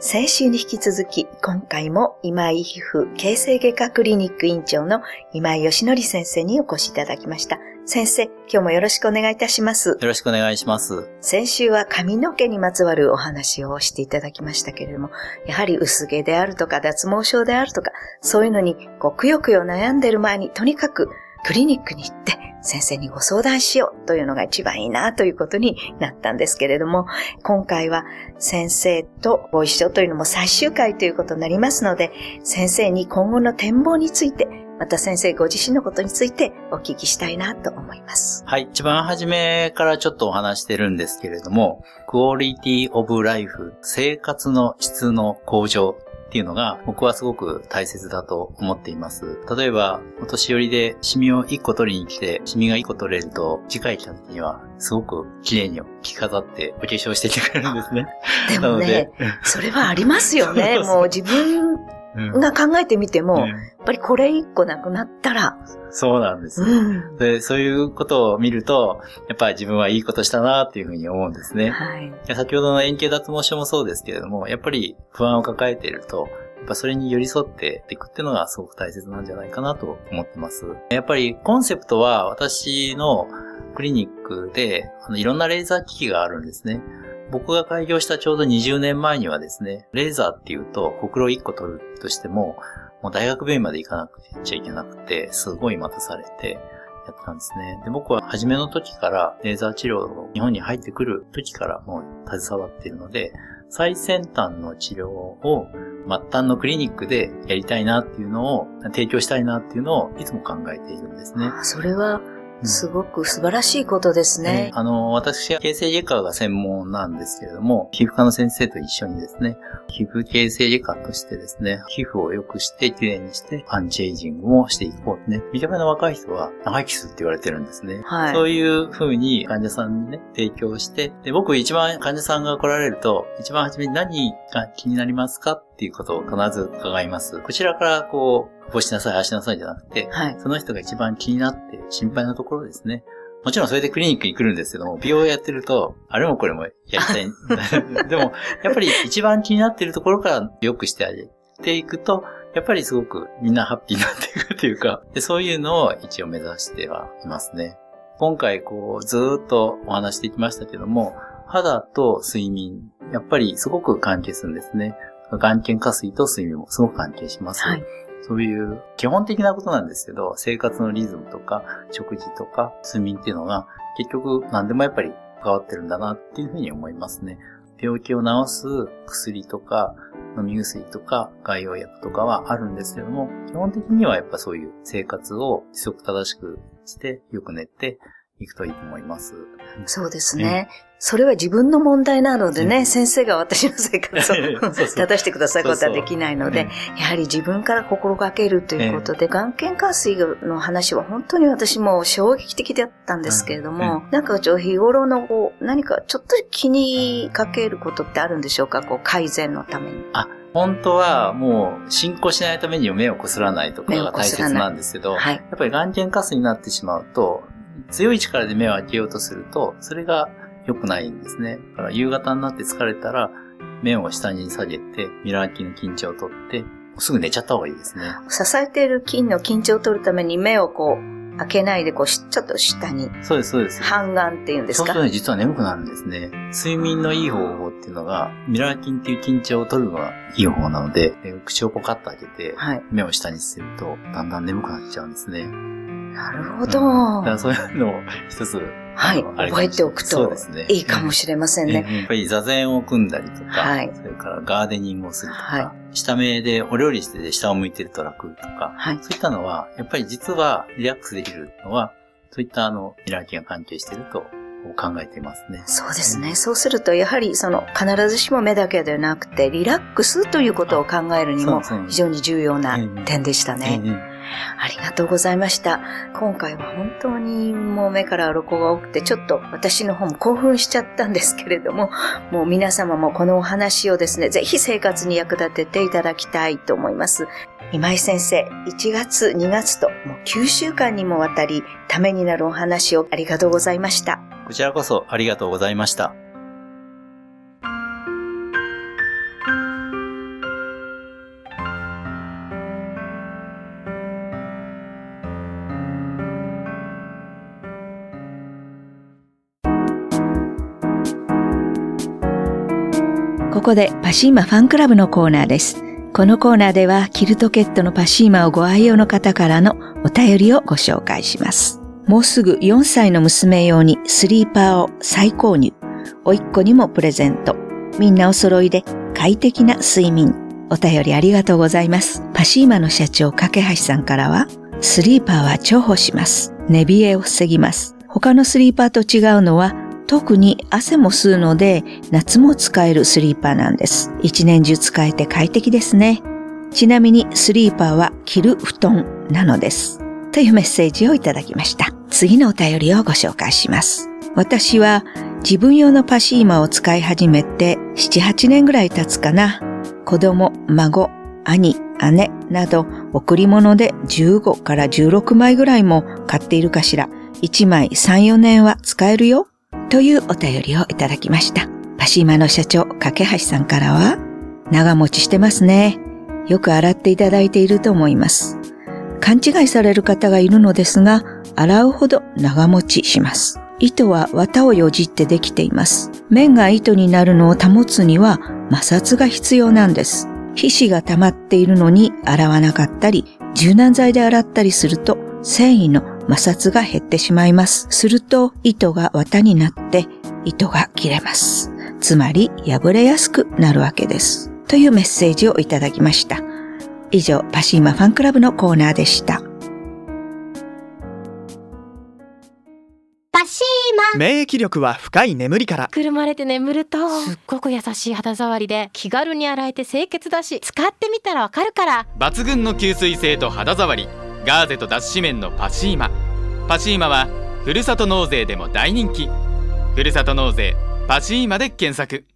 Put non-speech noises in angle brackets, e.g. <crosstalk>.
先週に引き続き、今回も今井皮膚形成外科クリニック院長の今井義則先生にお越しいただきました。先生、今日もよろしくお願いいたします。よろしくお願いします。先週は髪の毛にまつわるお話をしていただきましたけれども、やはり薄毛であるとか脱毛症であるとか、そういうのにこうくよくよ悩んでる前に、とにかくクリニックに行って先生にご相談しようというのが一番いいなということになったんですけれども、今回は先生とご一緒というのも最終回ということになりますので、先生に今後の展望について、また先生ご自身のことについてお聞きしたいなと思います。はい。一番初めからちょっとお話してるんですけれども、クオリティオブライフ、生活の質の向上っていうのが僕はすごく大切だと思っています。例えば、お年寄りでシミを1個取りに来て、シミが1個取れると、次回来た時にはすごく綺麗に着飾ってお化粧してきてくれるんですね。でもね、それはありますよね。<laughs> もう自分うんが考えてみても、うんやっぱりこれ一個なくなったら、そうなんです。うん。でそういうことを見ると、やっぱり自分はいいことしたなっていうふうに思うんですね。はい。で先ほどの円形脱毛症もそうですけれども、やっぱり不安を抱えていると、やっぱそれに寄り添っていくっていうのがすごく大切なんじゃないかなと思ってます。やっぱりコンセプトは私のクリニックであのいろんなレーザー機器があるんですね。僕が開業したちょうど20年前にはですね、レーザーっていうと、ほくろ1個取るとしても、もう大学病院まで行かなくちゃいけなくて、すごい待たされて、やったんですね。で、僕は初めの時から、レーザー治療を日本に入ってくる時からもう携わっているので、最先端の治療を末端のクリニックでやりたいなっていうのを、提供したいなっていうのをいつも考えているんですね。それは、すごく素晴らしいことですね。あの、私は形成外科が専門なんですけれども、皮膚科の先生と一緒にですね、皮膚形成外科としてですね、皮膚を良くして、綺麗にして、アンチエイジングもしていこうね。見た目の若い人は長生きするって言われてるんですね。はいそういう風に患者さんにね、提供して、で、僕一番患者さんが来られると、一番初めに何が気になりますかっていうことを必ず伺います。こちらからこう、こうしなさい、ああしなさいじゃなくて、はい。その人が一番気になって心配なところですね。もちろんそれでクリニックに来るんですけども、美容やってると、あれもこれもやりたい。<laughs> でも、やっぱり一番気になっているところから良くしてあげていくと、やっぱりすごくみんなハッピーになっていくっていうか、でそういうのを一応目指してはいますね。今回こう、ずーっとお話してきましたけども、肌と睡眠、やっぱりすごく関係するんですね。眼瞼下垂と睡眠もすごく関係します。はい。そういう基本的なことなんですけど、生活のリズムとか、食事とか、睡眠っていうのが、結局何でもやっぱり関わってるんだなっていうふうに思いますね。病気を治す薬とか、飲み薬とか、外用薬とかはあるんですけども、基本的にはやっぱそういう生活を規則正しくして、よく寝ていくといいと思います。そうですね。それは自分の問題なのでね、うん先生が私の生活を <laughs> 正してくださることはできないので、やはり自分から心がけるということで、眼瞼下垂の話は本当に私も衝撃的だったんですけれども、なんかちょ日頃のこう何かちょっと気にかけることってあるんでしょうかこう改善のために。本当はもう進行しないためには目をこすらないとかが大切なんですけど、はい。やっぱり眼瞼下垂になってしまうと、強い力で目を開けようとすると、それが良くないんですね。だから夕方になって疲れたら、目を下に下げて、ミラー筋の緊張を取って、すぐ寝ちゃった方がいいですね。支えている筋の緊張を取るために目をこう開けないでこうしちょっと下にそうです、そうです。半眼っていうんですか？そうするとね、実は眠くなるんですね。睡眠のいい方法っていうのが、ミラー筋っていう緊張を取るのがいい方法なので、で口をポカッと開けて、はい。目を下にすると、だんだん眠くなっちゃうんですね。なるほど。だからそういうのを一つ、はい。覚えておくといいかもしれませんね。やっぱり座禅を組んだりとか、はいそれからガーデニングをするとか、は下目でお料理してて下を向いてると楽とか、はい。そういったのは、やっぱり実はリラックスできるのは、そういったあの、ミラー筋が関係していると考えていますね。そうですね。そうすると、やはり、その、必ずしも目だけではなくて、リラックスということを考えるにも非常に重要なうん点でしたね。ありがとうございました。今回は本当にもう目から鱗が多くて、ちょっと私の方も興奮しちゃったんですけれども、もう皆様もこのお話をですね、ぜひ生活に役立てていただきたいと思います。今井先生、1月、2月ともう9週間にもわたり、ためになるお話をありがとうございました。こちらこそありがとうございました。ここでパシーマファンクラブのコーナーです。このコーナーではキルトケットのパシーマをご愛用の方からのお便りをご紹介します。もうすぐ4歳の娘用にスリーパーを再購入。おいっ子にもプレゼント。みんなお揃いで快適な睡眠。お便りありがとうございます。パシーマの社長、架橋さんからは、スリーパーは重宝します。寝冷えを防ぎます。他のスリーパーと違うのは、特に汗も吸うので、夏も使えるスリーパーなんです。一年中使えて快適ですね。ちなみにスリーパーは着る布団なのです。というメッセージをいただきました。次のお便りをご紹介します。私は自分用のパシーマを使い始めて7、8年ぐらい経つかな。子供、孫、兄、姉など贈り物で15から16枚ぐらいも買っているかしら。1枚3、4年は使えるよ。というお便りをいただきました。パシーマの社長、架橋さんからは、長持ちしてますね。よく洗っていただいていると思います。勘違いされる方がいるのですが、洗うほど長持ちします。糸は綿をよじってできています。面が糸になるのを保つには摩擦が必要なんです。皮脂が溜まっているのに洗わなかったり、柔軟剤で洗ったりすると繊維の摩擦が減ってしまいます。すると糸が綿になって糸が切れます。つまり破れやすくなるわけです。というメッセージをいただきました。以上、パシーマファンクラブのコーナーでした。パシーマ免疫力は深い眠りからくるまれて眠るとすっごく優しい肌触りで気軽に洗えて清潔だし使ってみたらわかるから抜群の吸水性と肌触りガーゼと脱脂綿のパシーマパシーマはふるさと納税でも大人気。ふるさと納税パシーマで検索。